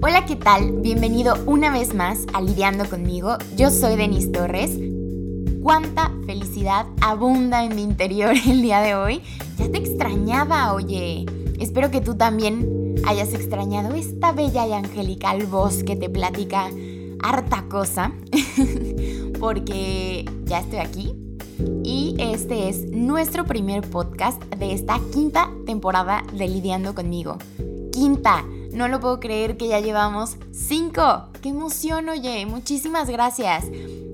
Hola, ¿qué tal? Bienvenido una vez más a Lidiando conmigo. Yo soy Denise Torres. Cuánta felicidad abunda en mi interior el día de hoy. Ya te extrañaba, oye. Espero que tú también hayas extrañado esta bella y angelical voz que te platica harta cosa. Porque ya estoy aquí. Y este es nuestro primer podcast de esta quinta temporada de Lidiando conmigo. Quinta no lo puedo creer que ya llevamos cinco. ¡Qué emoción, oye! Muchísimas gracias.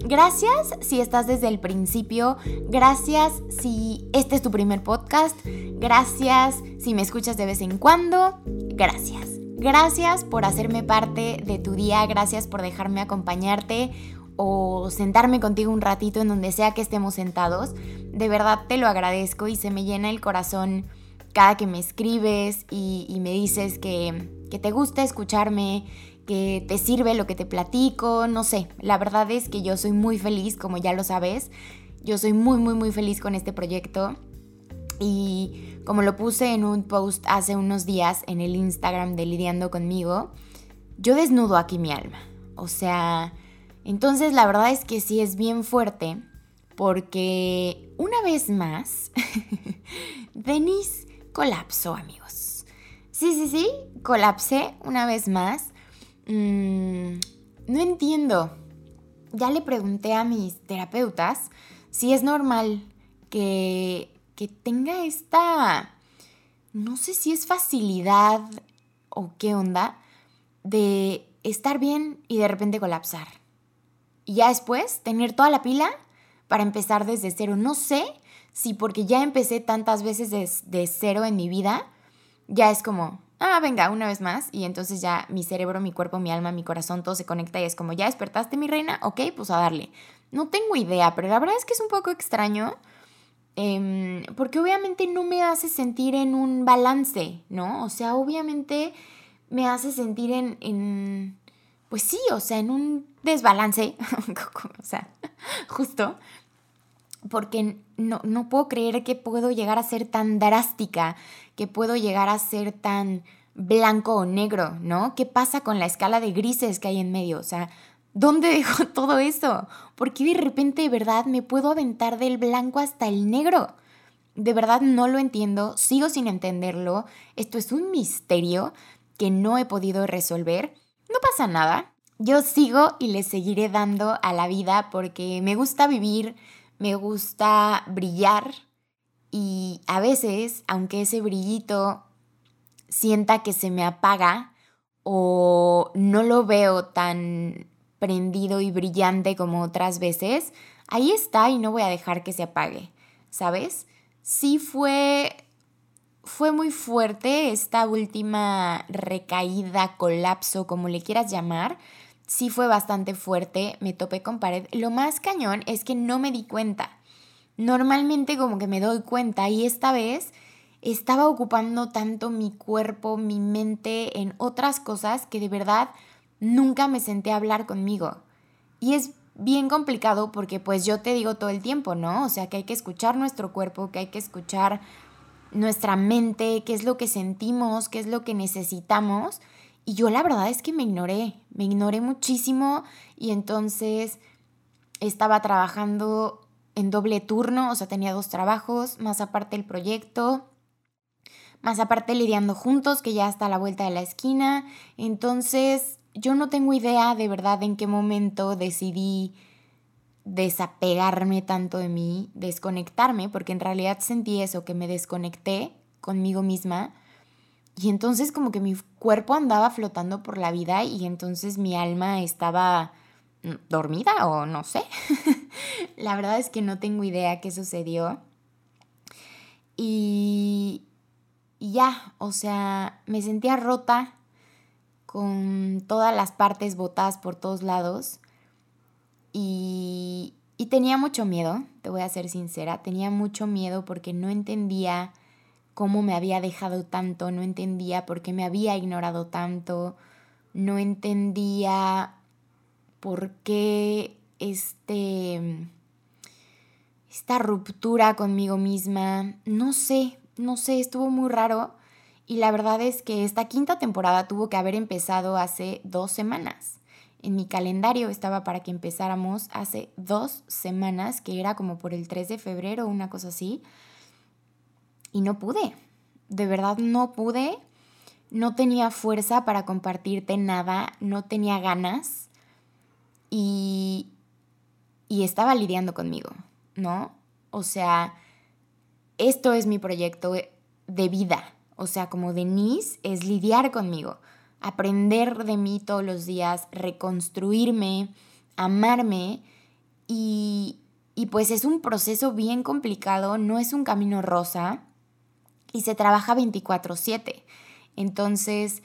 Gracias si estás desde el principio. Gracias si este es tu primer podcast. Gracias si me escuchas de vez en cuando. Gracias. Gracias por hacerme parte de tu día. Gracias por dejarme acompañarte o sentarme contigo un ratito en donde sea que estemos sentados. De verdad te lo agradezco y se me llena el corazón cada que me escribes y, me dices que, que te gusta escucharme, que te sirve lo que te platico, no sé, la verdad es que yo soy muy feliz, como ya lo sabes, yo soy muy, muy, muy feliz con este proyecto. Y como lo puse en un post hace unos días en el Instagram de Lidiando conmigo, yo desnudo aquí mi alma, o sea, entonces la verdad es que sí es bien fuerte porque una vez más, Denise colapsó, amigos. Sí, sí, sí, colapsé una vez más. Mm, no entiendo. Ya le pregunté a mis terapeutas si es normal que, que tenga esta, no sé si es facilidad o qué onda, de estar bien y de repente colapsar. Y ya después tener toda la pila para empezar desde cero. No sé si porque ya empecé tantas veces de, cero en mi vida, ya es como, ah, venga, una vez más, y entonces ya mi cerebro, mi cuerpo, mi alma, mi corazón, todo se conecta y es como, ya despertaste mi reina, ok, pues a darle. No tengo idea, pero la verdad es que es un poco extraño. Em, porque obviamente no me hace sentir en un balance, ¿no? O sea, obviamente me hace sentir en, en pues sí, o sea, en un desbalance, o sea, justo, porque no, no puedo creer que puedo llegar a ser tan drástica, que puedo llegar a ser tan blanco o negro, ¿no? ¿Qué pasa con la escala de grises que hay en medio? O sea, ¿dónde dejo todo eso? ¿Por qué de repente de verdad me puedo aventar del blanco hasta el negro? De verdad no lo entiendo, sigo sin entenderlo. Esto es un misterio que no he podido resolver. No pasa nada. Yo sigo y le seguiré dando a la vida porque me gusta vivir me gusta brillar y a veces, aunque ese brillito sienta que se me apaga o no lo veo tan prendido y brillante como otras veces, ahí está y no voy a dejar que se apague, ¿sabes? Sí fue fue muy fuerte esta última recaída, colapso, como le quieras llamar, sí fue bastante fuerte, me topé con pared. Lo más cañón es que no me di cuenta. Normalmente como que me doy cuenta y esta vez estaba ocupando tanto mi cuerpo, mi mente en otras cosas que de verdad nunca me senté a hablar conmigo. Y es bien complicado porque pues yo te digo todo el tiempo, ¿no? O sea, que hay que escuchar nuestro cuerpo, que hay que escuchar nuestra mente, qué es lo que sentimos, qué es lo que necesitamos. Y yo la verdad es que me ignoré, me ignoré muchísimo y entonces estaba trabajando en doble turno, o sea, tenía dos trabajos, más aparte el proyecto, más aparte lidiando juntos, que ya está a la vuelta de la esquina. Entonces, yo no tengo idea de verdad en qué momento decidí desapegarme tanto de mí, desconectarme, porque en realidad sentí eso, que me desconecté conmigo misma y entonces como que mi cuerpo andaba flotando por la vida y entonces mi alma estaba mm, dormida o no sé. la verdad es que no tengo idea qué sucedió. Y, ya, o sea, me sentía rota con todas las partes botadas por todos lados. Y, y tenía mucho miedo, te voy a ser sincera, tenía mucho miedo porque no entendía cómo me había dejado tanto, no entendía por qué me había ignorado tanto, no entendía por qué este esta ruptura conmigo misma, no sé, no sé, estuvo muy raro Y la verdad es que esta quinta temporada tuvo que haber empezado hace dos semanas. En mi calendario estaba para que empezáramos hace dos semanas, que era como por el 3 de febrero, una cosa así. Y no pude. De verdad no pude. No tenía fuerza para compartirte nada. No tenía ganas. Y, y estaba lidiando conmigo, ¿no? O sea, esto es mi proyecto de vida o sea, como Denise, es lidiar conmigo, aprender de mí todos los días, reconstruirme, amarme y, y pues es un proceso bien complicado, no es un camino rosa y se trabaja 24/7. Entonces,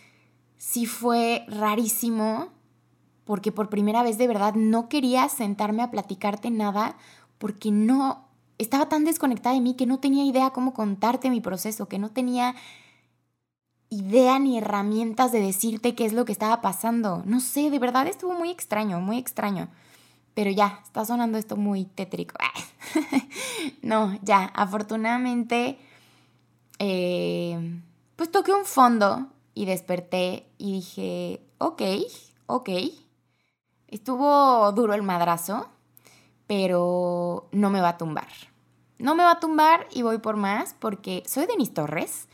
sí fue rarísimo porque por primera vez de verdad no quería sentarme a platicarte nada porque no estaba tan desconectada de mí que no tenía idea cómo contarte mi proceso, que no tenía idea ni herramientas de decirte qué es lo que estaba pasando. No sé, de verdad estuvo muy extraño, muy extraño. Pero ya, está sonando esto muy tétrico. no, ya, afortunadamente, eh, pues toqué un fondo y desperté y dije, ok, ok. Estuvo duro el madrazo, pero no me va a tumbar. No me va a tumbar y voy por más porque soy Denis Torres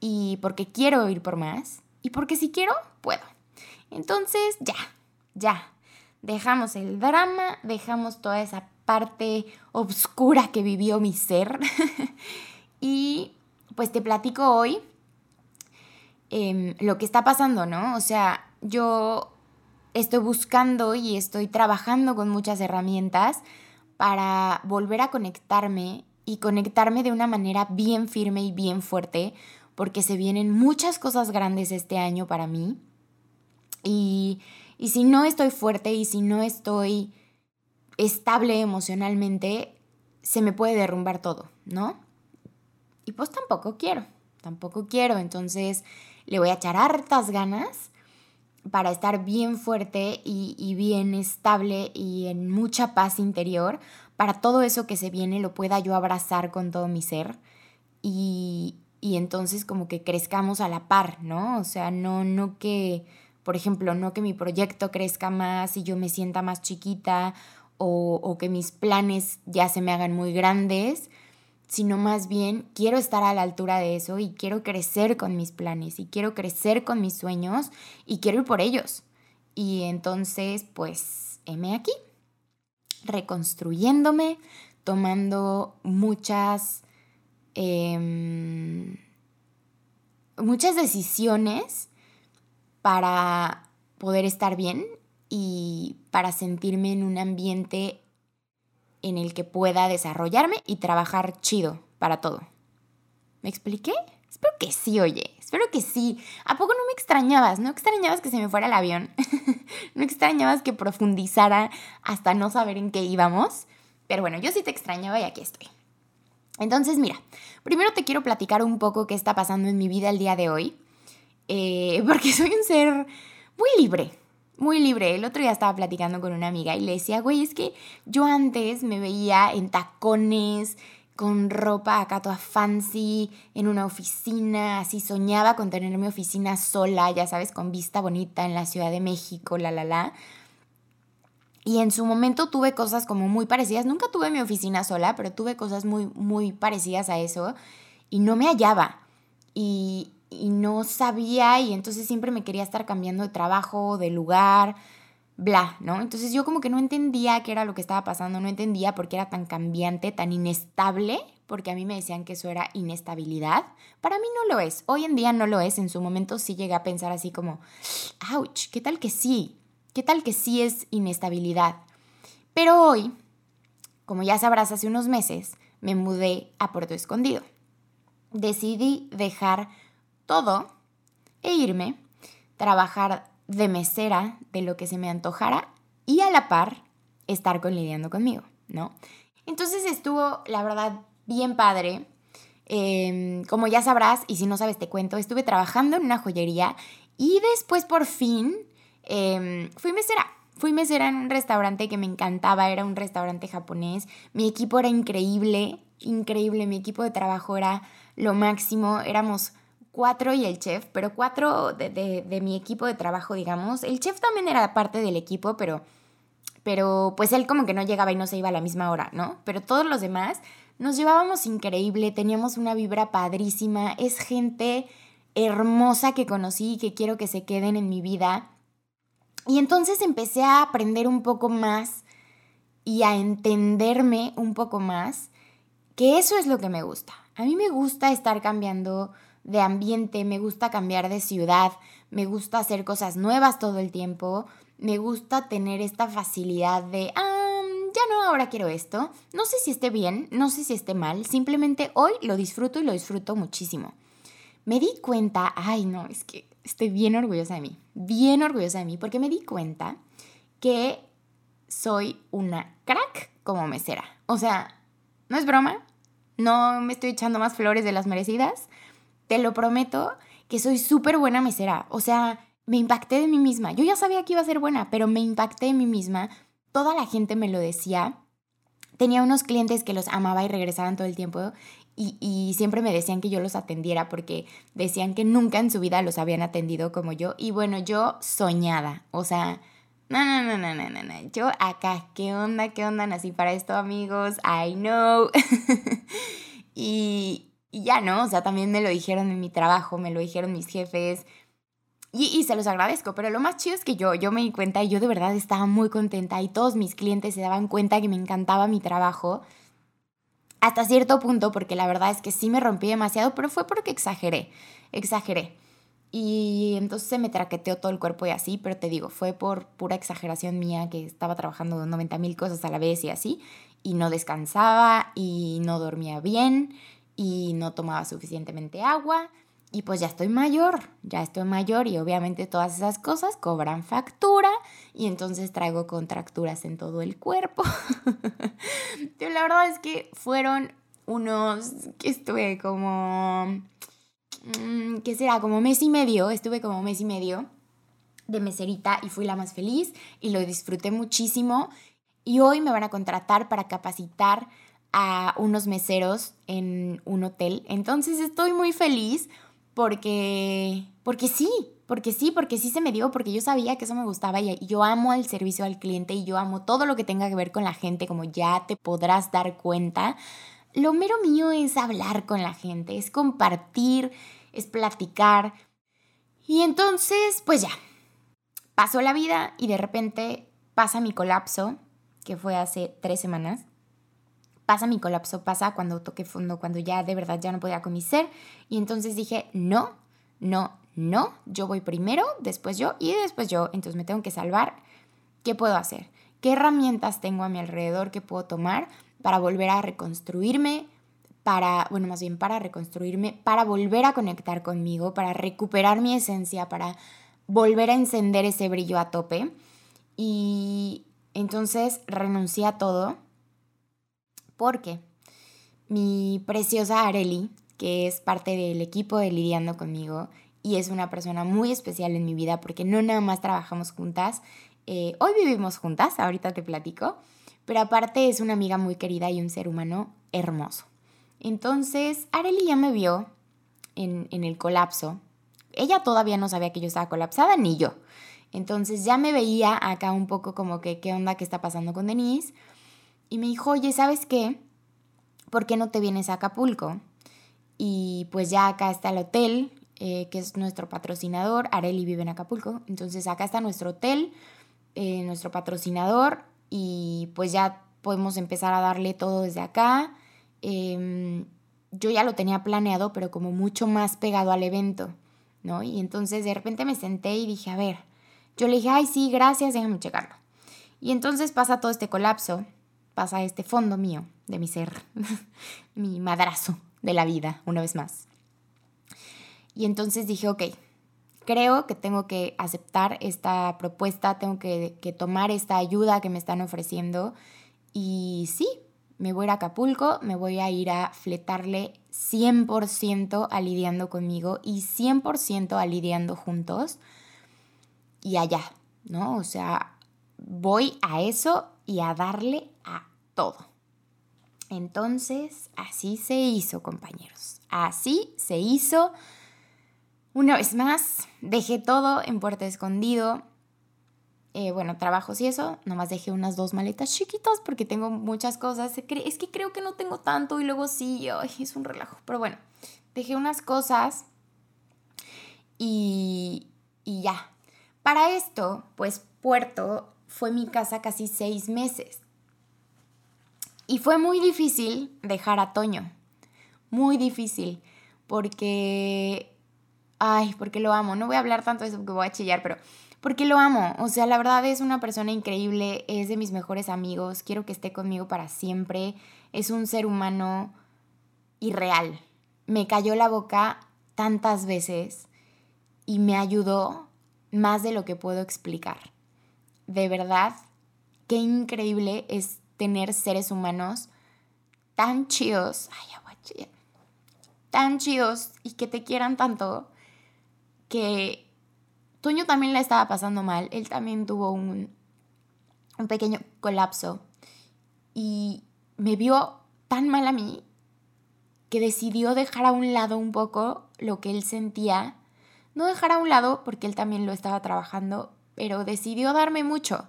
y porque quiero ir por más y porque si quiero, puedo. Entonces, ya, ya. Dejamos el drama, dejamos toda esa parte oscura que vivió mi ser y pues te platico hoy em, lo que está pasando, ¿no? O sea, yo estoy buscando y estoy trabajando con muchas herramientas para volver a conectarme y conectarme de una manera bien firme y bien fuerte, porque se vienen muchas cosas grandes este año para mí. Y, y si no estoy fuerte y si no estoy estable emocionalmente, se me puede derrumbar todo, ¿no? Y pues tampoco quiero, tampoco quiero. Entonces le voy a echar hartas ganas para estar bien fuerte y, bien estable y en mucha paz interior, para todo eso que se viene lo pueda yo abrazar con todo mi ser y, y entonces como que crezcamos a la par, ¿no? O sea, no, no que, por ejemplo, no que mi proyecto crezca más y yo me sienta más chiquita o que mis planes ya se me hagan muy grandes, sino más bien quiero estar a la altura de eso y quiero crecer con mis planes y quiero crecer con mis sueños y quiero ir por ellos. Y entonces, pues, heme aquí, reconstruyéndome, tomando muchas Em, muchas decisiones para poder estar bien y para sentirme en un ambiente en el que pueda desarrollarme y trabajar chido para todo. ¿Me expliqué? Espero que sí, oye, espero que sí. ¿A poco no me extrañabas? ¿No extrañabas que se me fuera el avión? ¿No extrañabas que profundizara hasta no saber en qué íbamos? Pero bueno, yo sí te extrañaba y aquí estoy. Entonces, mira, primero te quiero platicar un poco qué está pasando en mi vida el día de hoy, eh, porque soy un ser muy libre, muy libre. El otro día estaba platicando con una amiga y le decía, güey, es que yo antes me veía en tacones, con ropa acá toda fancy, en una oficina, así soñaba con tener mi oficina sola, ya sabes, con vista bonita en la Ciudad de México, la, la, la. Y en su momento tuve cosas como muy parecidas. Nunca tuve mi oficina sola, pero tuve cosas muy, muy parecidas a eso. Y no me hallaba. Y, y no sabía y entonces siempre me quería estar cambiando de trabajo, de lugar, bla, ¿no? Entonces yo como que no entendía qué era lo que estaba pasando, no entendía por qué era tan cambiante, tan inestable, porque a mí me decían que eso era inestabilidad. Para mí no lo es, hoy en día no lo es, en su momento sí llegué a pensar así como, ouch, ¿qué tal que sí? ¿Qué tal que sí es inestabilidad? Pero hoy, como ya sabrás, hace unos meses me mudé a Puerto Escondido. Decidí dejar todo e irme, trabajar de mesera de lo que se me antojara y a la par estar con lidiando conmigo, ¿no? Entonces estuvo, la verdad, bien padre. Em, como ya sabrás, y si no sabes te cuento, estuve trabajando en una joyería y después por fin Em, fui mesera. Fui mesera en un restaurante que me encantaba, era un restaurante japonés. Mi equipo era increíble, increíble. Mi equipo de trabajo era lo máximo. Éramos cuatro y el chef, pero cuatro de, mi equipo de trabajo, digamos. El chef también era parte del equipo, pero, pero pues él como que no llegaba y no se iba a la misma hora, ¿no? Pero todos los demás nos llevábamos increíble, teníamos una vibra padrísima, es gente hermosa que conocí y que quiero que se queden en mi vida. Y entonces empecé a aprender un poco más y a entenderme un poco más, que eso es lo que me gusta. A mí me gusta estar cambiando de ambiente, me gusta cambiar de ciudad, me gusta hacer cosas nuevas todo el tiempo, me gusta tener esta facilidad de, ah, ya no, ahora quiero esto. No sé si esté bien, no sé si esté mal, simplemente hoy lo disfruto y lo disfruto muchísimo. Me di cuenta, ay no, es que estoy bien orgullosa de mí, bien orgullosa de mí, porque me di cuenta que soy una crack como mesera. O sea, no es broma, no me estoy echando más flores de las merecidas, te lo prometo que soy súper buena mesera. O sea, me impacté de mí misma. Yo ya sabía que iba a ser buena, pero me impacté de mí misma. Toda la gente me lo decía. Tenía unos clientes que los amaba y regresaban todo el tiempo y, y, siempre me decían que yo los atendiera porque decían que nunca en su vida los habían atendido como yo. Y bueno, yo soñada, o sea, no, no, no, no, no, no, no. Yo acá, ¿qué onda? ¿Qué onda? Nací para esto, amigos. I know. y, y, ya, ¿no? O sea, también me lo dijeron en mi trabajo, me lo dijeron mis jefes. Y, y, se los agradezco, pero lo más chido es que yo, yo me di cuenta y yo de verdad estaba muy contenta y todos mis clientes se daban cuenta que me encantaba mi trabajo. Hasta cierto punto, porque la verdad es que sí me rompí demasiado, pero fue porque exageré, exageré. Y entonces se me traqueteó todo el cuerpo y así, pero te digo, fue por pura exageración mía que estaba trabajando 90 mil cosas a la vez y así, y no descansaba y no dormía bien y no tomaba suficientemente agua. Y pues ya estoy mayor, ya estoy mayor y obviamente todas esas cosas cobran factura y entonces traigo contracturas en todo el cuerpo. la verdad es que fueron unos que estuve como Mm, ¿qué será? Como mes y medio, estuve como mes y medio de meserita y fui la más feliz y lo disfruté muchísimo. Y hoy me van a contratar para capacitar a unos meseros en un hotel. Entonces estoy muy feliz porque, porque sí, porque sí, porque sí se me dio, porque yo sabía que eso me gustaba y yo amo el servicio al cliente y yo amo todo lo que tenga que ver con la gente, como ya te podrás dar cuenta. Lo mero mío es hablar con la gente, es compartir, es platicar. Y entonces, pues ya, pasó la vida y de repente pasa mi colapso, que fue hace tres semanas. Pasa mi colapso, pasa cuando toqué fondo, cuando ya de verdad ya no podía con mi ser. Y entonces dije, no, no, no, yo voy primero, después yo y después yo. Entonces me tengo que salvar. ¿Qué puedo hacer? ¿Qué herramientas tengo a mi alrededor que puedo tomar para volver a reconstruirme, para, bueno, más bien para reconstruirme, para volver a conectar conmigo, para recuperar mi esencia, para volver a encender ese brillo a tope. Y entonces renuncié a todo porque mi preciosa Areli, que es parte del equipo de Lidiando conmigo y es una persona muy especial en mi vida porque no nada más trabajamos juntas, eh, hoy vivimos juntas, ahorita te platico, pero aparte es una amiga muy querida y un ser humano hermoso. Entonces, Areli ya me vio en, en el colapso. Ella todavía no sabía que yo estaba colapsada, ni yo. Entonces ya me veía acá un poco como que, ¿qué onda que está pasando con Denise? Y me dijo, oye, ¿sabes qué? ¿Por qué no te vienes a Acapulco? Y pues ya acá está el hotel, eh, que es nuestro patrocinador. Areli vive en Acapulco. Entonces acá está nuestro hotel, eh, nuestro patrocinador y pues ya podemos empezar a darle todo desde acá. Em, yo ya lo tenía planeado, pero como mucho más pegado al evento, ¿no? Y entonces de repente me senté y dije, a ver, yo le dije, ay, sí, gracias, déjame checarlo. Y entonces pasa todo este colapso, pasa este fondo mío de mi ser, mi madrazo de la vida, una vez más. Y entonces dije, ok, creo que tengo que aceptar esta propuesta, tengo que, tomar esta ayuda que me están ofreciendo. Y sí, me voy a ir a Acapulco, me voy a ir a fletarle 100% a lidiando conmigo y 100% a lidiando juntos y allá, ¿no? O sea, voy a eso y a darle Entonces, así se hizo, compañeros. Así se hizo Una vez más, dejé todo en Puerto Escondido. Eh, bueno, trabajos y eso, nomás dejé unas dos maletas chiquitas porque tengo muchas cosas. Es que creo que no tengo tanto y luego sí, es un relajo. Pero bueno, dejé unas cosas y, y ya. Para esto, pues Puerto fue mi casa casi seis meses. Y fue muy difícil dejar a Toño. Muy difícil. Porque... Ay, porque lo amo. No voy a hablar tanto de eso porque voy a chillar, pero porque lo amo. O sea, la verdad es una persona increíble, es de mis mejores amigos, quiero que esté conmigo para siempre, es un ser humano irreal. Me cayó la boca tantas veces y me ayudó más de lo que puedo explicar. De verdad, qué increíble es tener seres humanos tan chidos, ay, tan chidos y que te quieran tanto que Toño también la estaba pasando mal, él también tuvo un, un pequeño colapso y me vio tan mal a mí que decidió dejar a un lado un poco lo que él sentía, no dejar a un lado porque él también lo estaba trabajando, pero decidió darme mucho,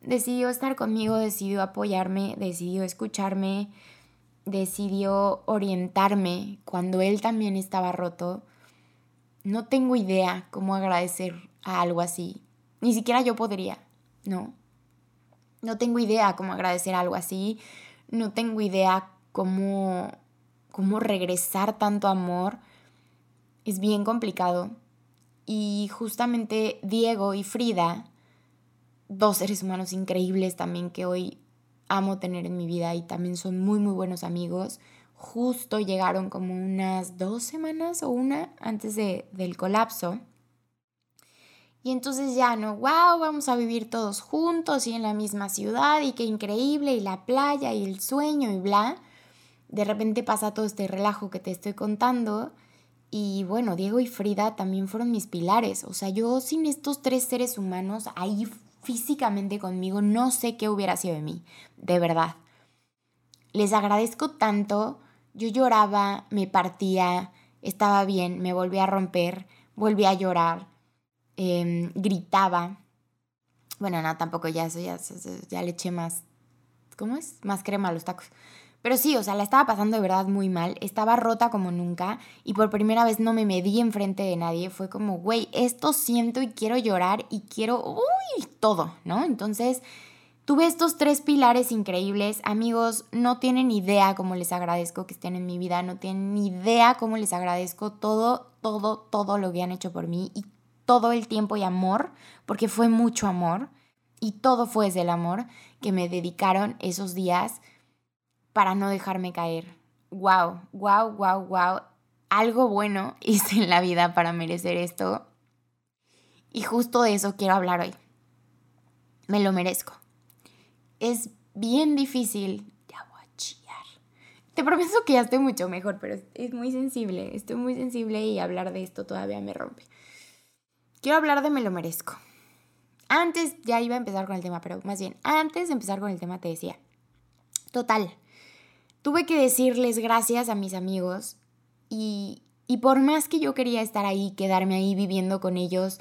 decidió estar conmigo, decidió apoyarme, decidió escucharme, decidió orientarme cuando él también estaba roto no tengo idea cómo agradecer a algo así. Ni siquiera yo podría, ¿no? No tengo idea cómo agradecer algo así. No tengo idea cómo, cómo regresar tanto amor. Es bien complicado. Y justamente Diego y Frida, dos seres humanos increíbles también que hoy amo tener en mi vida y también son muy, muy buenos amigos justo llegaron como unas dos semanas o una antes de, del colapso. Y entonces ya no, wow, vamos a vivir todos juntos y en la misma ciudad y qué increíble y la playa y el sueño y bla. De repente pasa todo este relajo que te estoy contando y bueno, Diego y Frida también fueron mis pilares. O sea, yo sin estos tres seres humanos ahí físicamente conmigo no sé qué hubiera sido de mí, de verdad. Les agradezco tanto yo lloraba, me partía, estaba bien, me volvía a romper, volvía a llorar, em, gritaba. Bueno, no, tampoco ya eso, ya, ya le eché más, ¿cómo es? Más crema a los tacos. Pero sí, o sea, la estaba pasando de verdad muy mal, estaba rota como nunca y por primera vez no me medí enfrente de nadie, fue como, güey, esto siento y quiero llorar y quiero, uy, todo, ¿no? Entonces Tuve estos tres pilares increíbles. Amigos, no tienen idea cómo les agradezco que estén en mi vida, no tienen idea cómo les agradezco todo, todo, todo lo que han hecho por mí y todo el tiempo y amor, porque fue mucho amor y todo fue desde el amor que me dedicaron esos días para no dejarme caer. Wow, wow, wow, wow. Algo bueno hice en la vida para merecer esto. Y justo de eso quiero hablar hoy. Me lo merezco es bien difícil. Ya voy a chillar. Te prometo que ya estoy mucho mejor, pero es muy sensible. Estoy muy sensible y hablar de esto todavía me rompe. Quiero hablar de me lo merezco. Antes, ya iba a empezar con el tema, pero más bien, antes de empezar con el tema te decía, total, tuve que decirles gracias a mis amigos y, y por más que yo quería estar ahí, quedarme ahí viviendo con ellos,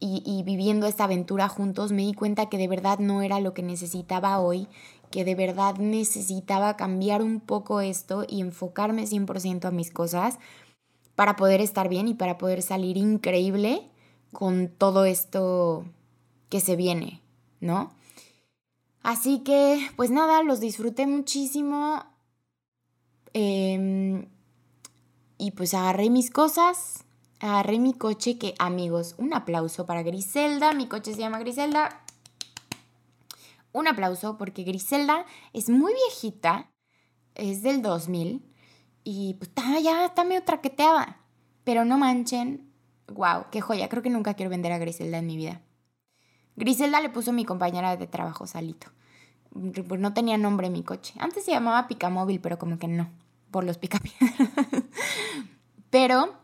y, viviendo esta aventura juntos, me di cuenta que de verdad no era lo que necesitaba hoy, que de verdad necesitaba cambiar un poco esto y enfocarme 100% a mis cosas para poder estar bien y para poder salir increíble con todo esto que se viene, ¿no? Así que, pues nada, los disfruté muchísimo. Em, y pues agarré mis cosas, agarré mi coche que, amigos, un aplauso para Griselda, mi coche se llama Griselda. Un aplauso porque Griselda es muy viejita, es del 2000 y pues ya está medio traqueteada. Pero no manchen, wow, qué joya, creo que nunca quiero vender a Griselda en mi vida. Griselda le puso mi compañera de trabajo Salito. No tenía nombre mi coche. Antes se llamaba Picamóvil, pero como que no, por los picapiedras. pero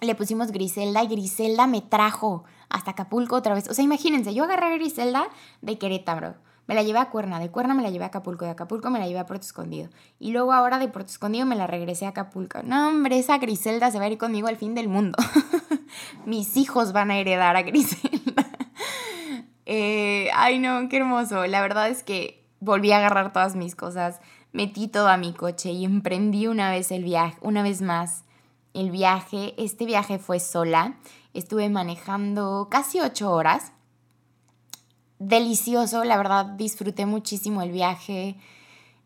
le pusimos Griselda y Griselda me trajo hasta Acapulco otra vez. O sea, imagínense, yo agarré a Griselda de Querétaro, Me la llevé a Cuerna, de Cuerna me la llevé a Acapulco, de Acapulco me la llevé a Puerto Escondido. Y luego ahora de Puerto Escondido me la regresé a Acapulco. No, hombre, esa Griselda se va a ir conmigo al fin del mundo. Mis hijos van a heredar a Griselda. Eh, ay, no, qué hermoso. La verdad es que volví a agarrar todas mis cosas, metí todo a mi coche y emprendí una vez el viaje, una vez más el viaje. Este viaje fue sola. Estuve manejando casi ocho horas delicioso, la verdad disfruté muchísimo el viaje.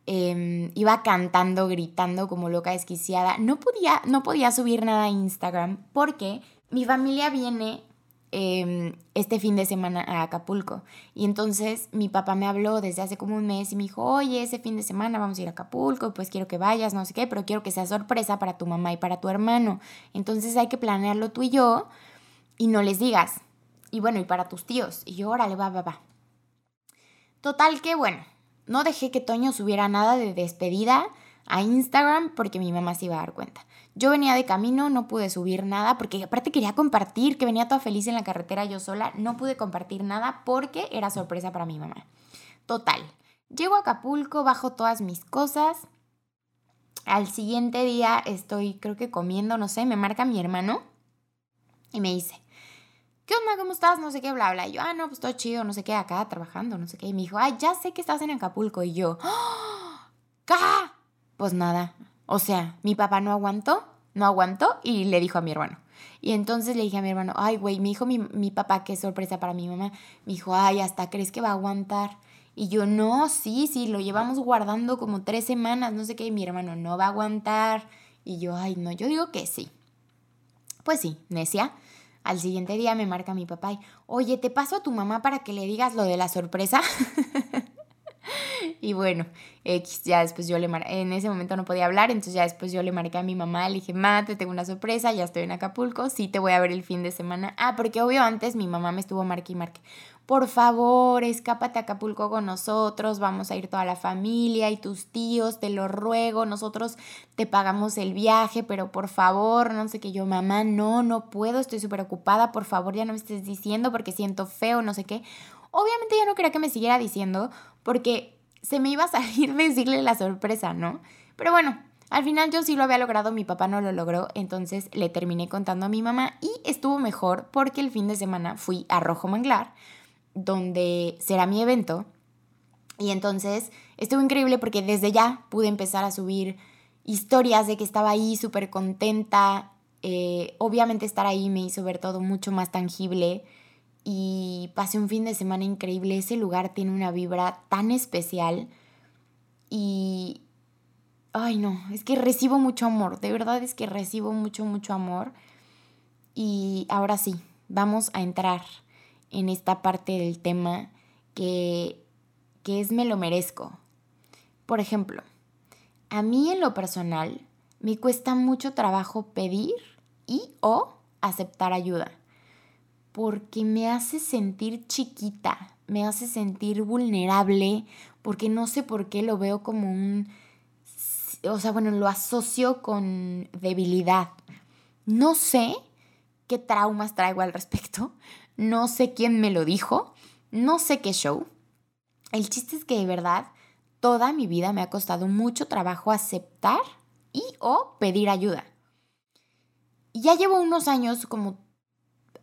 Em, iba cantando, gritando como loca desquiciada. No podía, no podía subir nada a Instagram porque mi familia viene em, este fin de semana a Acapulco. Y entonces mi papá me habló desde hace como un mes y me dijo, oye, ese fin de semana vamos a ir a Acapulco, pues quiero que vayas, no sé qué, pero quiero que sea sorpresa para tu mamá y para tu hermano. Entonces hay que planearlo tú y yo y no les digas. Y bueno, y para tus tíos. Y yo, órale, va, va, va. Total que bueno, no dejé que Toño subiera nada de despedida a Instagram porque mi mamá se iba a dar cuenta. Yo venía de camino, no pude subir nada porque aparte quería compartir, que venía toda feliz en la carretera yo sola, no pude compartir nada porque era sorpresa para mi mamá. Total, llego a Acapulco, bajo todas mis cosas. Al siguiente día estoy creo que comiendo, no sé, me marca mi hermano y me dice, ¿qué onda? ¿Cómo estás? No sé qué, bla, bla. Y yo, ah, no, pues todo chido, no sé qué, acá trabajando, no sé qué. Y me dijo, ay, ya sé que estás en Acapulco. Y yo, ¿qué? Pues nada. O sea, mi papá no aguantó, no aguantó y le dijo a mi hermano. Y entonces le dije a mi hermano, ay, güey, me dijo mi, mi papá, qué sorpresa para mi mamá. Me dijo, ay, ¿hasta crees que va a aguantar? Y yo, no, sí, sí, lo llevamos guardando como tres semanas, no sé qué. Y mi hermano, no va a aguantar. Y yo, ay, no, yo digo que sí. Pues sí, necia. Al siguiente día me marca mi papá y, oye, ¿te paso a tu mamá para que le digas lo de la sorpresa? y bueno, ya después yo le marqué, en ese momento no podía hablar, entonces ya después yo le marqué a mi mamá, le dije, ma, te tengo una sorpresa, ya estoy en Acapulco, sí te voy a ver el fin de semana. Ah, porque obvio antes mi mamá me estuvo marque y marque por favor, escápate a Acapulco con nosotros, vamos a ir toda la familia y tus tíos, te lo ruego, nosotros te pagamos el viaje, pero por favor, no sé qué yo, mamá, no, no puedo, estoy súper ocupada, por favor, ya no me estés diciendo porque siento feo, no sé qué. Obviamente ya no quería que me siguiera diciendo porque se me iba a salir decirle la sorpresa, ¿no? Pero bueno, al final yo sí lo había logrado, mi papá no lo logró, entonces le terminé contando a mi mamá y estuvo mejor porque el fin de semana fui a Rojo Manglar donde será mi evento. Y entonces estuvo increíble porque desde ya pude empezar a subir historias de que estaba ahí súper contenta. Eh, obviamente estar ahí me hizo ver todo mucho más tangible y pasé un fin de semana increíble. Ese lugar tiene una vibra tan especial y... Ay no, es que recibo mucho amor, de verdad es que recibo mucho, mucho amor. Y ahora sí, vamos a entrar en esta parte del tema que, que es me lo merezco. Por ejemplo, a mí en lo personal me cuesta mucho trabajo pedir y o aceptar ayuda, porque me hace sentir chiquita, me hace sentir vulnerable, porque no sé por qué lo veo como un, o sea, bueno, lo asocio con debilidad. No sé qué traumas traigo al respecto, no sé quién me lo dijo, no sé qué show. El chiste es que de verdad toda mi vida me ha costado mucho trabajo aceptar y o pedir ayuda. Ya llevo unos años como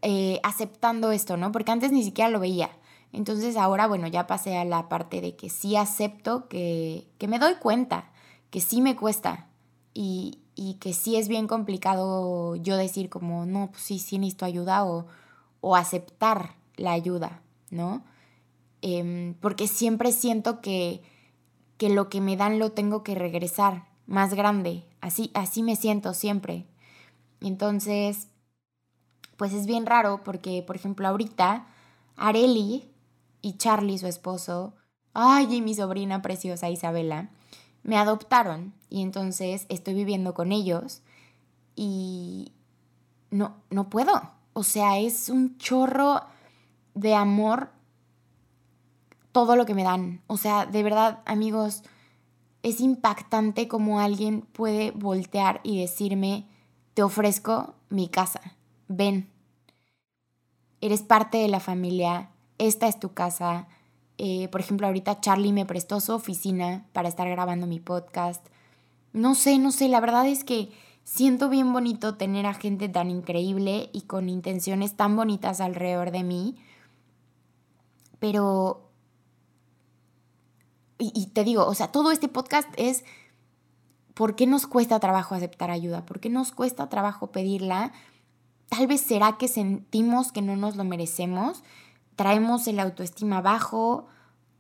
eh, aceptando esto, ¿no? Porque antes ni siquiera lo veía. Entonces ahora, bueno, ya pasé a la parte de que sí acepto, que, que me doy cuenta, que sí me cuesta y, y, que sí es bien complicado yo decir como, no, pues sí, sí necesito ayuda o o aceptar la ayuda, ¿no? Em, porque siempre siento que, que lo que me dan lo tengo que regresar más grande. Así, así me siento siempre. Entonces, pues es bien raro porque, por ejemplo, ahorita Areli y Charlie, su esposo, ay, y mi sobrina preciosa Isabela, me adoptaron y entonces estoy viviendo con ellos y no, no puedo. O sea, es un chorro de amor todo lo que me dan. O sea, de verdad, amigos, es impactante como alguien puede voltear y decirme, te ofrezco mi casa, ven. Eres parte de la familia, esta es tu casa, Eh, por ejemplo, ahorita Charlie me prestó su oficina para estar grabando mi podcast. No sé, no sé, la verdad es que siento bien bonito tener a gente tan increíble y con intenciones tan bonitas alrededor de mí. Pero... Y, y te digo, o sea, todo este podcast es ¿Por qué nos cuesta trabajo aceptar ayuda? ¿Por qué nos cuesta trabajo pedirla? Tal vez será que sentimos que no nos lo merecemos, traemos el autoestima bajo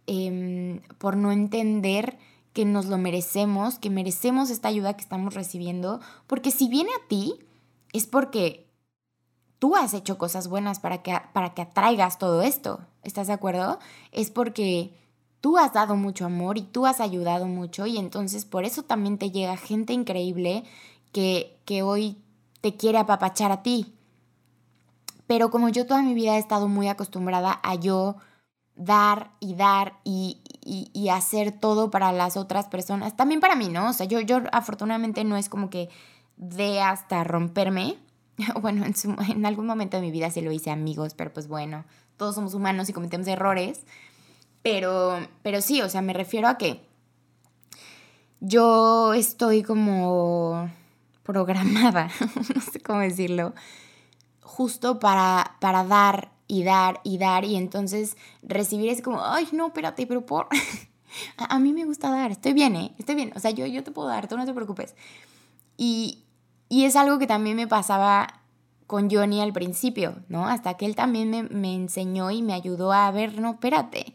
em, por no entender que nos lo merecemos, que merecemos esta ayuda que estamos recibiendo, porque si viene a ti es porque tú has hecho cosas buenas para que, para que atraigas todo esto, ¿estás de acuerdo? Es porque tú has dado mucho amor y tú has ayudado mucho y entonces por eso también te llega gente increíble que, que hoy te quiere apapachar a ti. Pero como yo toda mi vida he estado muy acostumbrada a yo dar y dar y, y, hacer todo para las otras personas, también para mí, ¿no? O sea, yo, yo afortunadamente no es como que de hasta romperme. Bueno, en, en algún momento de mi vida sí lo hice amigos, pero pues bueno, todos somos humanos y cometemos errores. Pero, pero sí, o sea, me refiero a que yo estoy como programada, no sé cómo decirlo, justo para, para dar y dar y dar y entonces recibir es como, ay, no, espérate, pero por... a, mí me gusta dar, estoy bien, ¿eh? Estoy bien, o sea, yo, yo te puedo dar, tú no te preocupes. Y, y es algo que también me pasaba con Johnny al principio, ¿no? Hasta que él también me, me enseñó y me ayudó a ver, no, espérate,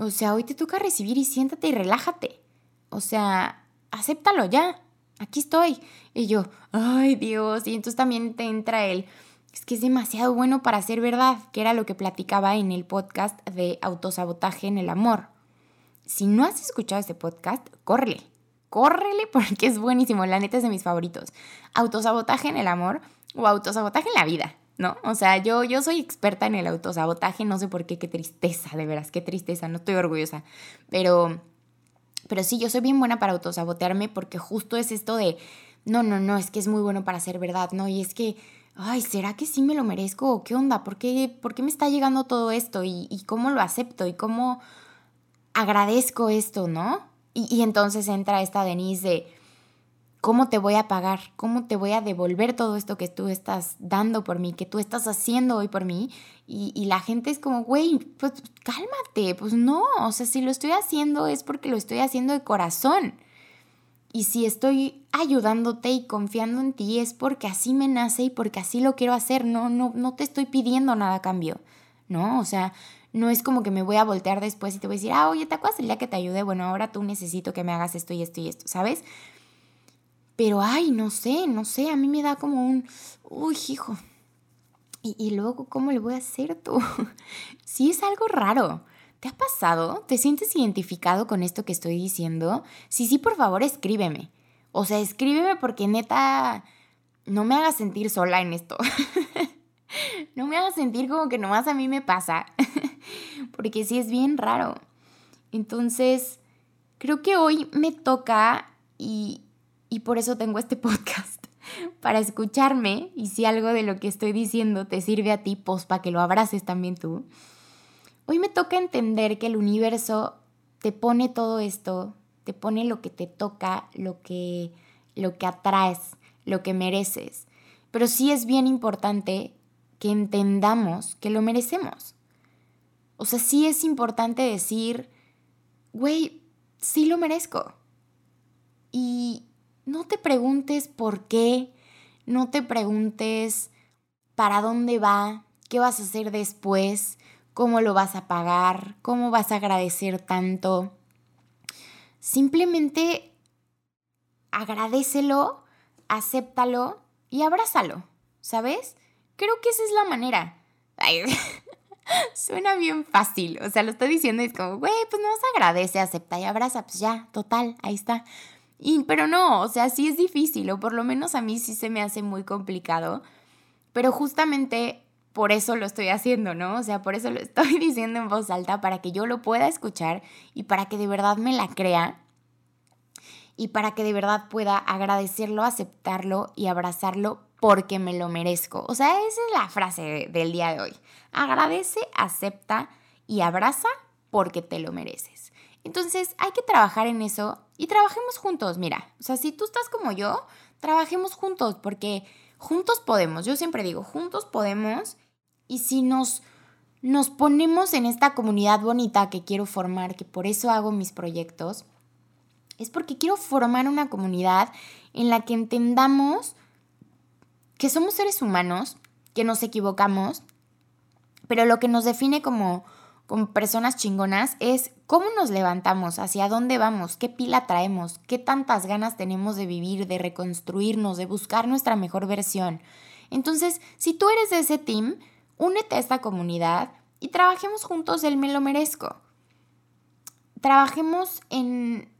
o sea, hoy te toca recibir y siéntate y relájate. O sea, acéptalo ya. Aquí estoy. Y yo, ay Dios. Y entonces también te entra el, es que es demasiado bueno para ser verdad, que era lo que platicaba en el podcast de autosabotaje en el amor. Si no has escuchado este podcast, córrele. Córrele porque es buenísimo. La neta es de mis favoritos. Autosabotaje en el amor o autosabotaje en la vida. ¿no? O sea, yo, yo soy experta en el autosabotaje, no sé por qué, qué tristeza, de veras, qué tristeza, no estoy orgullosa, pero, pero sí, yo soy bien buena para autosabotearme porque justo es esto de, no, no, no, es que es muy bueno para ser verdad, ¿no? Y es que, ay, ¿será que sí me lo merezco o qué onda? ¿Por qué, por qué me está llegando todo esto? ¿Y, y cómo lo acepto? ¿Y cómo agradezco esto, no? Y, y entonces entra esta Denise de ¿Cómo te voy a pagar? ¿Cómo te voy a devolver todo esto que tú estás dando por mí, que tú estás haciendo hoy por mí? Y, la gente es como, güey, pues cálmate, pues no, o sea, si lo estoy haciendo es porque lo estoy haciendo de corazón. Y si estoy ayudándote y confiando en ti es porque así me nace y porque así lo quiero hacer, no, no, no te estoy pidiendo nada a cambio, ¿no? O sea, no es como que me voy a voltear después y te voy a decir, ah, oye, ¿te acuerdas el día que te ayudé? Bueno, ahora tú necesito que me hagas esto y esto y esto, ¿sabes? Pero, ay, no sé, no sé, a mí me da como un, uy, hijo. Y, luego, ¿cómo le voy a hacer tú? sí es algo raro. ¿Te ha pasado? ¿Te sientes identificado con esto que estoy diciendo? Sí, sí, por favor, escríbeme. O sea, escríbeme porque neta, no me hagas sentir sola en esto. no me hagas sentir como que nomás a mí me pasa. porque sí es bien raro. Entonces, creo que hoy me toca y, y por eso tengo este podcast, para escucharme y si algo de lo que estoy diciendo te sirve a ti, pues para que lo abraces también tú. Hoy me toca entender que el universo te pone todo esto, te pone lo que te toca, lo que, lo que atraes, lo que mereces. Pero sí es bien importante que entendamos que lo merecemos. O sea, sí es importante decir, güey, sí lo merezco. Y, no te preguntes por qué, no te preguntes para dónde va, qué vas a hacer después, cómo lo vas a pagar, cómo vas a agradecer tanto. Simplemente agradecelo, acéptalo y abrázalo, ¿sabes? Creo que esa es la manera. suena bien fácil, o sea, lo estoy diciendo y es como, güey, pues no se agradece, acepta y abraza, pues ya, total, ahí está pero no, o sea, sí es difícil, o por lo menos a mí sí se me hace muy complicado, pero justamente por eso lo estoy haciendo, ¿no? O sea, por eso lo estoy diciendo en voz alta, para que yo lo pueda escuchar y para que de verdad me la crea y para que de verdad pueda agradecerlo, aceptarlo y abrazarlo porque me lo merezco. O sea, esa es la frase del día de hoy. Agradece, acepta y abraza porque te lo mereces. Entonces hay que trabajar en eso y trabajemos juntos, mira, o sea, si tú estás como yo, trabajemos juntos porque juntos podemos, yo siempre digo, juntos podemos y si nos nos ponemos en esta comunidad bonita que quiero formar, que por eso hago mis proyectos, es porque quiero formar una comunidad en la que entendamos que somos seres humanos, que nos equivocamos, pero lo que nos define como, como personas chingonas es cómo nos levantamos, hacia dónde vamos, qué pila traemos, qué tantas ganas tenemos de vivir, de reconstruirnos, de buscar nuestra mejor versión. Entonces, si tú eres de ese team, únete a esta comunidad y trabajemos juntos el me lo merezco. Trabajemos en,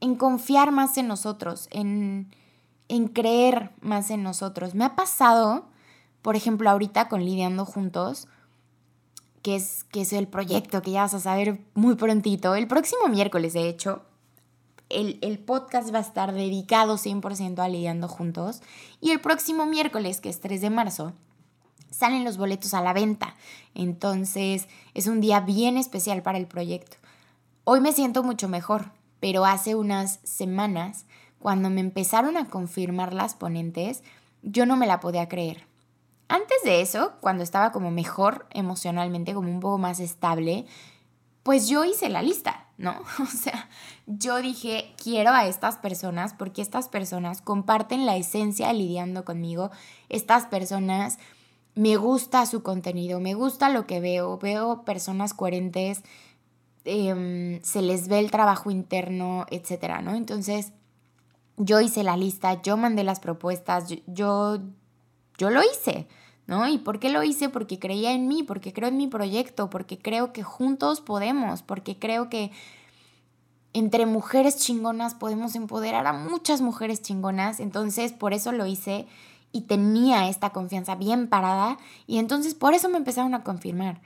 en confiar más en nosotros, en, en creer más en nosotros. Me ha pasado, por ejemplo, ahorita con Lidiando Juntos, que es, que es el proyecto que ya vas a saber muy prontito. El próximo miércoles, de hecho, el, el, podcast va a estar dedicado 100% a Lidiando Juntos. Y el próximo miércoles, que es 3 de marzo, salen los boletos a la venta. Entonces es un día bien especial para el proyecto. Hoy me siento mucho mejor, pero hace unas semanas, cuando me empezaron a confirmar las ponentes, yo no me la podía creer. Antes de eso, cuando estaba como mejor emocionalmente, como un poco más estable, pues yo hice la lista, ¿no? O sea, yo dije, quiero a estas personas porque estas personas comparten la esencia lidiando conmigo, estas personas me gusta su contenido, me gusta lo que veo, veo personas coherentes, em, se les ve el trabajo interno, etcétera, ¿no? Entonces, yo hice la lista, yo mandé las propuestas, yo, yo, lo hice, ¿no? ¿Y por qué lo hice? Porque creía en mí, porque creo en mi proyecto, porque creo que juntos podemos, porque creo que entre mujeres chingonas podemos empoderar a muchas mujeres chingonas, entonces por eso lo hice y tenía esta confianza bien parada y entonces por eso me empezaron a confirmar.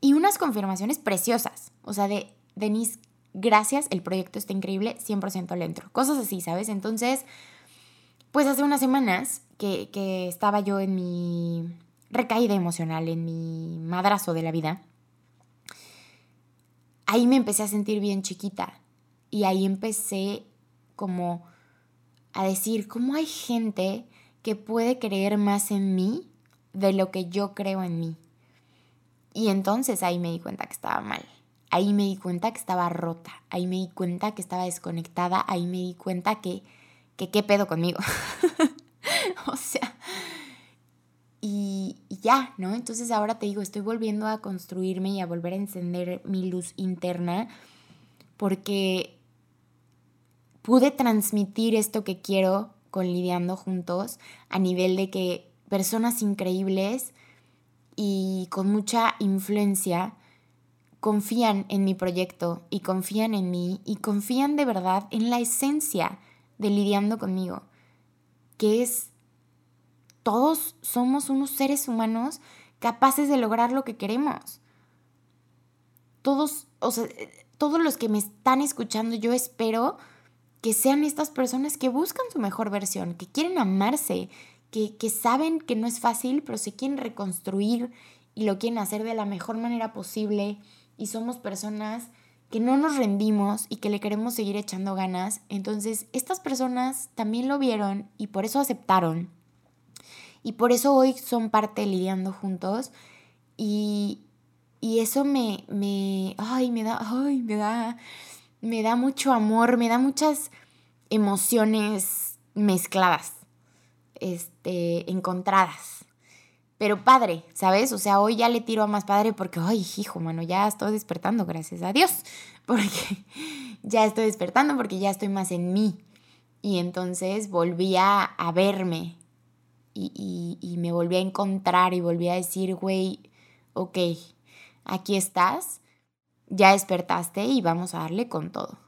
Y unas confirmaciones preciosas, o sea, de Denise, gracias, el proyecto está increíble, 100% le. Cosas así, ¿sabes? Entonces, pues hace unas semanas que, que estaba yo en mi recaída emocional, en mi madrazo de la vida, ahí me empecé a sentir bien chiquita y ahí empecé como a decir, ¿cómo hay gente que puede creer más en mí de lo que yo creo en mí. Y entonces ahí me di cuenta que estaba mal. Ahí me di cuenta que estaba rota. Ahí me di cuenta que estaba desconectada. Ahí me di cuenta que, que qué pedo conmigo. o sea, y, y, ya, ¿no? Entonces ahora te digo, estoy volviendo a construirme y a volver a encender mi luz interna porque pude transmitir esto que quiero con Lidiando Juntos a nivel de que personas increíbles y con mucha influencia confían en mi proyecto y confían en mí y confían de verdad en la esencia de lidiando conmigo, que es todos somos unos seres humanos capaces de lograr lo que queremos. Todos, o sea, todos los que me están escuchando, yo espero que sean estas personas que buscan su mejor versión, que quieren amarse, que, que saben que no es fácil, pero se quieren reconstruir y lo quieren hacer de la mejor manera posible. Y somos personas que no nos rendimos y que le queremos seguir echando ganas. Entonces, estas personas también lo vieron y por eso aceptaron. Y por eso hoy son parte lidiando juntos. Y, y eso me, me, ay, me da, ay, me da, me da mucho amor, me da muchas emociones mezcladas, este, encontradas. Pero padre, ¿sabes? O sea, hoy ya le tiro a más padre porque, ay, hijo, mano, ya estoy despertando, gracias a Dios. Porque ya estoy despertando porque ya estoy más en mí. Y entonces volví a, verme y, y me volví a encontrar y volví a decir, güey, ok, aquí estás ya despertaste y vamos a darle con todo.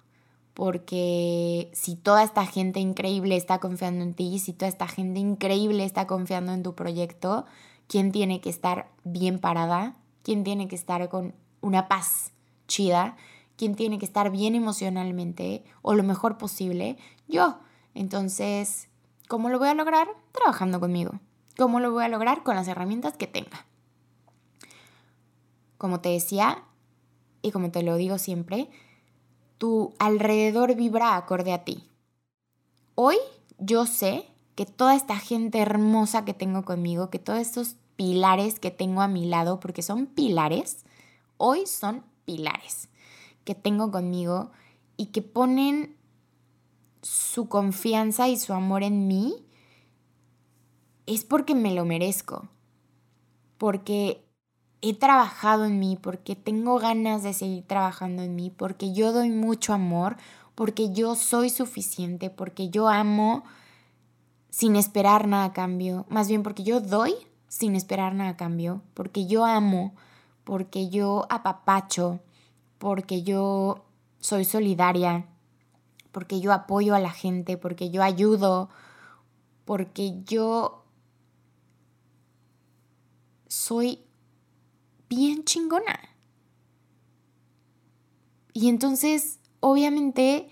Porque si toda esta gente increíble está confiando en ti, si toda esta gente increíble está confiando en tu proyecto, ¿quién tiene que estar bien parada? ¿Quién tiene que estar con una paz chida? ¿Quién tiene que estar bien emocionalmente o lo mejor posible? Yo. Entonces, ¿cómo lo voy a lograr? Trabajando conmigo. ¿Cómo lo voy a lograr? Con las herramientas que tenga. Como te decía, y como te lo digo siempre, tu alrededor vibra acorde a ti. Hoy yo sé que toda esta gente hermosa que tengo conmigo, que todos estos pilares que tengo a mi lado, porque son pilares, hoy son pilares que tengo conmigo y que ponen su confianza y su amor en mí, es porque me lo merezco, porque he trabajado en mí, porque tengo ganas de seguir trabajando en mí, porque yo doy mucho amor, porque yo soy suficiente, porque yo amo sin esperar nada a cambio, más bien porque yo doy sin esperar nada a cambio, porque yo amo, porque yo apapacho, porque yo soy solidaria, porque yo apoyo a la gente, porque yo ayudo, porque yo soy bien chingona. Y entonces, obviamente,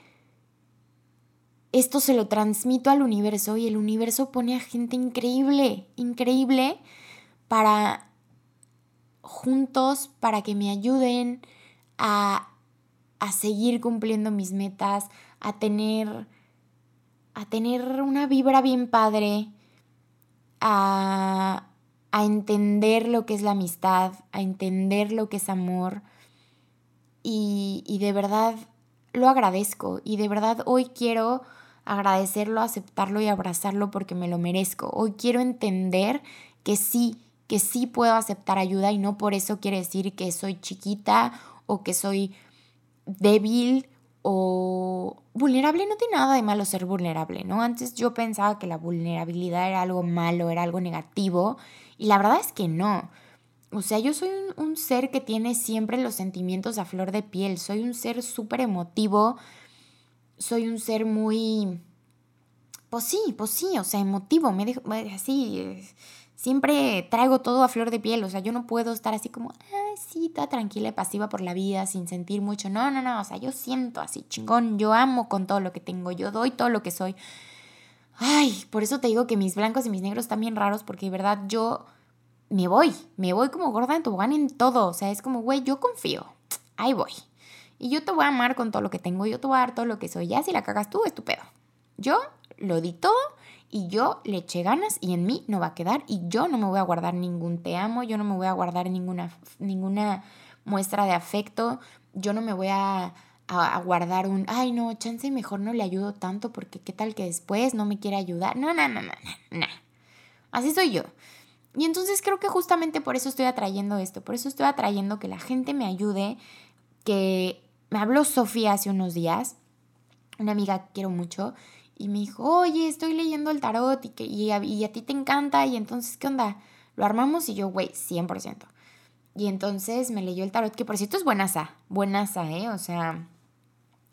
esto se lo transmito al universo y el universo pone a gente increíble, increíble para juntos, para que me ayuden a, a seguir cumpliendo mis metas, a tener, a tener una vibra bien padre, a a entender lo que es la amistad, a entender lo que es amor. Y, de verdad lo agradezco. Y de verdad hoy quiero agradecerlo, aceptarlo y abrazarlo porque me lo merezco. Hoy quiero entender que sí, que sí puedo aceptar ayuda y no por eso quiere decir que soy chiquita o que soy débil o vulnerable. No tiene nada de malo ser vulnerable, ¿no? Antes yo pensaba que la vulnerabilidad era algo malo, era algo negativo y la verdad es que no. O sea, yo soy un, ser que tiene siempre los sentimientos a flor de piel. Soy un ser súper emotivo. Soy un ser muy... Pues sí, pues sí, o sea, emotivo. Me dejo así. Siempre traigo todo a flor de piel. O sea, yo no puedo estar así como, ay, sí, toda tranquila y pasiva por la vida, sin sentir mucho. No, no, no. O sea, yo siento así, chingón. Yo amo con todo lo que tengo. Yo doy todo lo que soy. Ay, por eso te digo que mis blancos y mis negros están bien raros porque de verdad yo me voy, me voy como gorda en tobogán en todo. O sea, es como, güey, yo confío, ahí voy. Y yo te voy a amar con todo lo que tengo, yo te voy a dar todo lo que soy. Ya si la cagas tú, es tu pedo. Yo lo di todo y yo le eché ganas y en mí no va a quedar y yo no me voy a guardar ningún te amo, yo no me voy a guardar ninguna, ninguna muestra de afecto, yo no me voy a a, guardar un, ay no, chance mejor no le ayudo tanto porque qué tal que después no me quiere ayudar. No, no, no, no, no, Así soy yo. Y entonces creo que justamente por eso estoy atrayendo esto, por eso estoy atrayendo que la gente me ayude, que me habló Sofía hace unos días, una amiga que quiero mucho, y me dijo, oye, estoy leyendo el tarot y, que, y, a, a ti te encanta, y entonces, ¿qué onda? Lo armamos y yo, güey, 100%. Y entonces me leyó el tarot, que por cierto es buenaza, buenaza, ¿eh? O sea,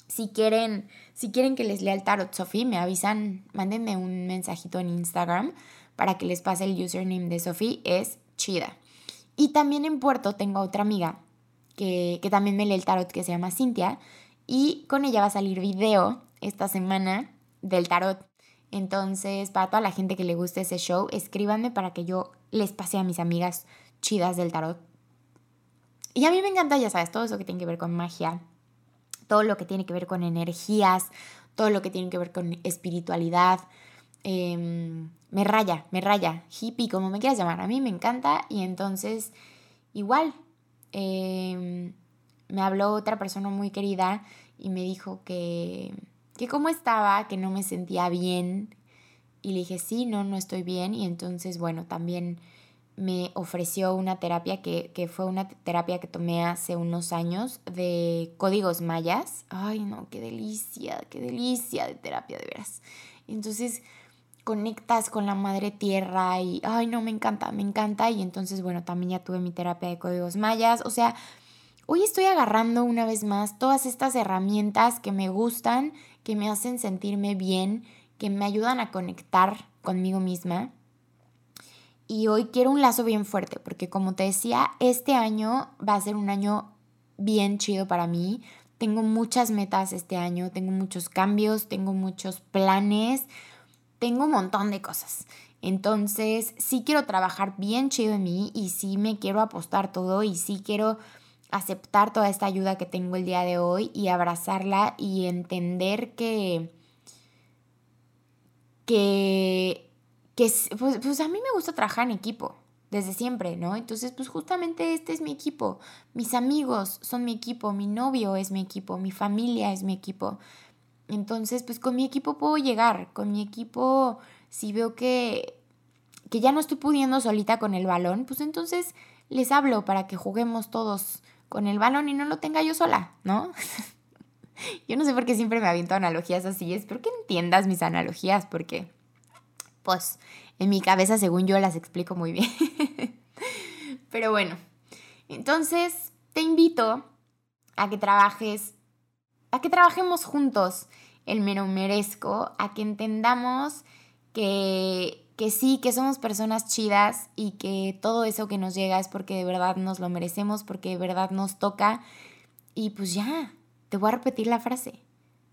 si quieren, si quieren que les lea el tarot Sophie, me avisan, mándenme un mensajito en Instagram para que les pase el username de Sophie, es chida. Y también en Puerto tengo otra amiga que, que también me lee el tarot que se llama Cintia y con ella va a salir video esta semana del tarot. Entonces, para toda la gente que le guste ese show, escríbanme para que yo les pase a mis amigas chidas del tarot. Y a mí me encanta, ya sabes, todo eso que tiene que ver con magia, todo lo que tiene que ver con energías, todo lo que tiene que ver con espiritualidad. Em, me raya, me raya, hippie, como me quieras llamar. A mí me encanta y entonces igual em, me habló otra persona muy querida y me dijo que, que cómo estaba, que no me sentía bien. Y le dije, sí, no, no estoy bien. Y entonces, bueno, también me ofreció una terapia que, fue una terapia que tomé hace unos años de códigos mayas. Ay, no, qué delicia, qué delicia de terapia, de veras. Entonces conectas con la madre tierra y, ay, no, me encanta, me encanta. Y entonces, bueno, también ya tuve mi terapia de códigos mayas. O sea, hoy estoy agarrando una vez más todas estas herramientas que me gustan, que me hacen sentirme bien, que me ayudan a conectar conmigo misma y hoy quiero un lazo bien fuerte, porque como te decía, este año va a ser un año bien chido para mí. Tengo muchas metas este año, tengo muchos cambios, tengo muchos planes, tengo un montón de cosas. Entonces, sí quiero trabajar bien chido en mí y sí me quiero apostar todo y sí quiero aceptar toda esta ayuda que tengo el día de hoy y abrazarla y entender que, que, que pues, pues a mí me gusta trabajar en equipo desde siempre, ¿no? Entonces, pues justamente este es mi equipo, mis amigos son mi equipo, mi novio es mi equipo, mi familia es mi equipo. Entonces, pues con mi equipo puedo llegar, con mi equipo, si veo que, que ya no estoy pudiendo solita con el balón, pues entonces les hablo para que juguemos todos con el balón y no lo tenga yo sola, ¿no? yo no sé por qué siempre me aviento analogías así, espero que entiendas mis analogías, porque, pues, en mi cabeza, según yo, las explico muy bien. Pero bueno, entonces te invito a que trabajes, a que trabajemos juntos el mero merezco, a que entendamos que, que sí, que somos personas chidas y que todo eso que nos llega es porque de verdad nos lo merecemos, porque de verdad nos toca. Y pues ya, te voy a repetir la frase.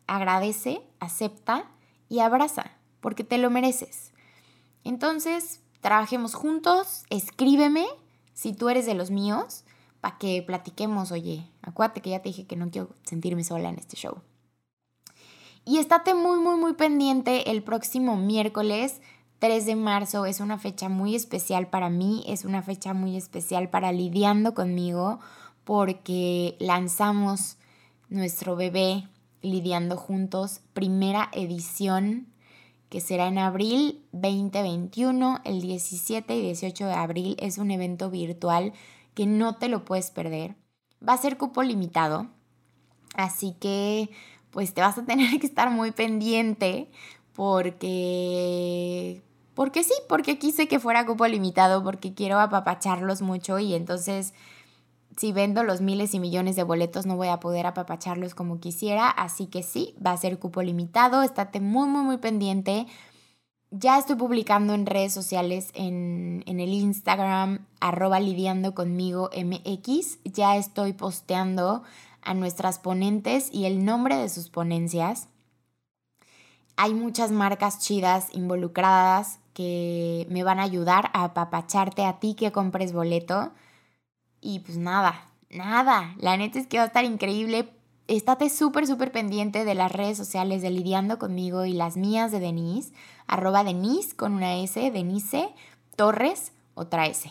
Agradece, acepta y abraza, porque te lo mereces. Entonces, trabajemos juntos, escríbeme si tú eres de los míos, para que platiquemos, oye, acuérdate que ya te dije que no quiero sentirme sola en este show. Y estate muy, muy, muy pendiente el próximo miércoles 3 de marzo. Es una fecha muy especial para mí, es una fecha muy especial para lidiando conmigo, porque lanzamos nuestro bebé lidiando juntos, primera edición que será en abril 2021, el 17 y 18 de abril. Es un evento virtual que no te lo puedes perder. Va a ser cupo limitado, así que pues te vas a tener que estar muy pendiente porque porque sí, porque quise que fuera cupo limitado, porque quiero apapacharlos mucho y entonces si vendo los miles y millones de boletos no voy a poder apapacharlos como quisiera, así que sí, va a ser cupo limitado, estate muy, muy, muy pendiente. Ya estoy publicando en redes sociales, en, en el Instagram, arroba lidiando conmigo MX, ya estoy posteando a nuestras ponentes y el nombre de sus ponencias. Hay muchas marcas chidas involucradas que me van a ayudar a apapacharte a ti que compres boleto. Y pues nada, nada. La neta es que va a estar increíble. Estate súper, súper pendiente de las redes sociales de Lidiando conmigo y las mías de Denise. Arroba Denise con una S, Denise Torres, otra S.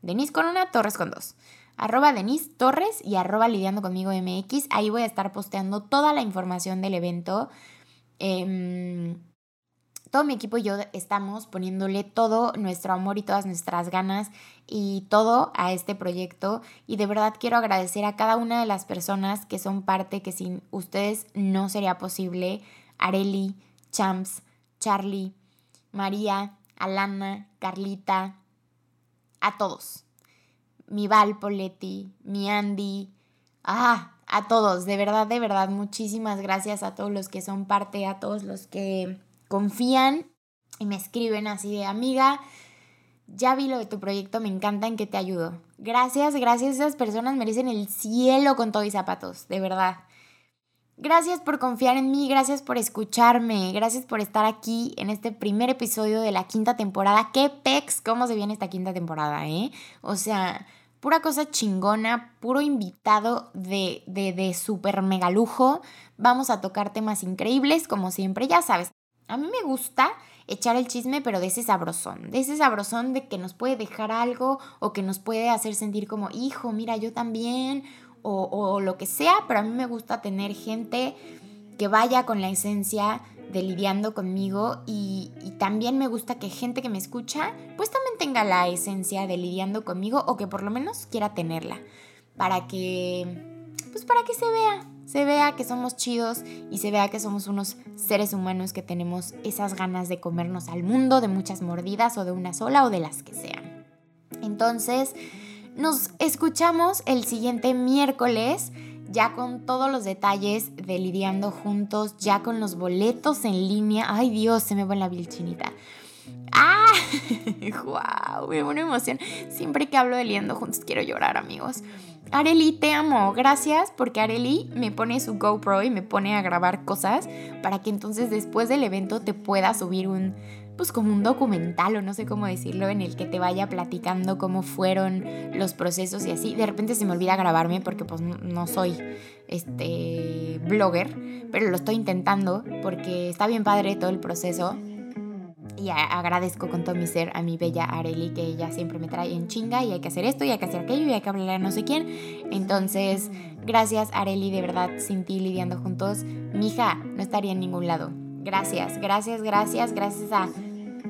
Denise con una, Torres con dos. Arroba Denise Torres y arroba Lidiando conmigo MX. Ahí voy a estar posteando toda la información del evento. Eh, todo mi equipo y yo estamos poniéndole todo nuestro amor y todas nuestras ganas y todo a este proyecto y de verdad quiero agradecer a cada una de las personas que son parte, que sin ustedes no sería posible. Areli, Champs, Charlie, María, Alana, Carlita, a todos. Mi Val Poletti, mi Andy, ah, a todos, de verdad, de verdad, muchísimas gracias a todos los que son parte, a todos los que confían y me escriben así de amiga, ya vi lo de tu proyecto, me encanta en que te ayudo. Gracias, gracias, esas personas merecen el cielo con todo y zapatos, de verdad. Gracias por confiar en mí, gracias por escucharme, gracias por estar aquí en este primer episodio de la quinta temporada. ¡Qué pex! ¿Cómo se viene esta quinta temporada, eh? O sea, pura cosa chingona, puro invitado de, de, de super mega lujo. Vamos a tocar temas increíbles, como siempre, ya sabes. A mí me gusta echar el chisme, pero de ese sabrosón, de ese sabrosón de que nos puede dejar algo o que nos puede hacer sentir como, hijo, mira, yo también, o, lo que sea, pero a mí me gusta tener gente que vaya con la esencia de lidiando conmigo y, y, también me gusta que gente que me escucha pues también tenga la esencia de lidiando conmigo o que por lo menos quiera tenerla para que pues para que se vea se vea que somos chidos y se vea que somos unos seres humanos que tenemos esas ganas de comernos al mundo de muchas mordidas o de una sola o de las que sean. Entonces, nos escuchamos el siguiente miércoles ya con todos los detalles de lidiando juntos, ya con los boletos en línea. Ay Dios, se me va la vilchinita. ¡Ah! ¡Wow! Me una emoción. Siempre que hablo de lidiando juntos quiero llorar, amigos. Areli, te amo. Gracias porque Areli me pone su GoPro y me pone a grabar cosas para que entonces después del evento te pueda subir un pues como un documental o no sé cómo decirlo, en el que te vaya platicando cómo fueron los procesos y así. De repente se me olvida grabarme porque pues no soy este blogger, pero lo estoy intentando porque está bien padre todo el proceso y agradezco con todo mi ser a mi bella Areli que ella siempre me trae en chinga y hay que hacer esto y hay que hacer aquello y hay que hablar a no sé quién. Entonces, gracias Areli, de verdad, sin ti lidiando juntos, mi hija no estaría en ningún lado. Gracias, gracias, gracias, gracias a...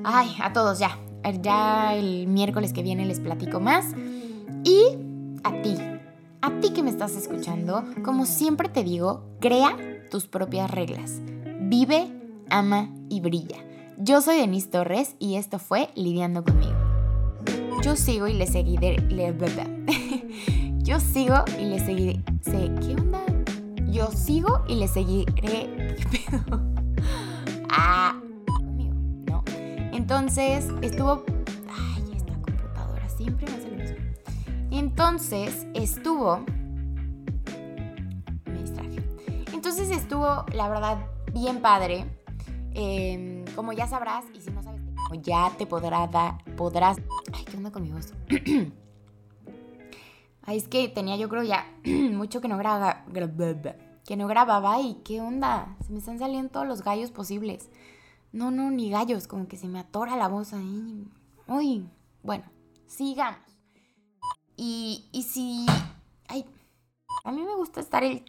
Ay, a todos ya. Ya el miércoles que viene les platico más. Y a ti, a ti que me estás escuchando, como siempre te digo, crea tus propias reglas. Vive, ama y brilla. Yo soy Denise Torres y esto fue Lidiando conmigo. Yo sigo y le seguiré. Le, yo sigo y le seguiré. ¿Qué onda? Yo sigo y le seguiré. ¿Qué pedo? Ah, conmigo, ¿no? Entonces estuvo. Ay, esta computadora siempre me hace lo mismo. Entonces estuvo. Me distraje. Entonces estuvo, la verdad, bien padre. Eh, como ya sabrás, y si no sabes, ya te podrá dar, podrás... Ay, ¿qué onda con mi voz? Ay, es que tenía yo creo ya mucho que no grababa, que no grababa y qué onda, se me están saliendo todos los gallos posibles. No, no, ni gallos, como que se me atora la voz ahí. Uy, bueno, sigamos. Y, y si... Ay, a mí me gusta estar el,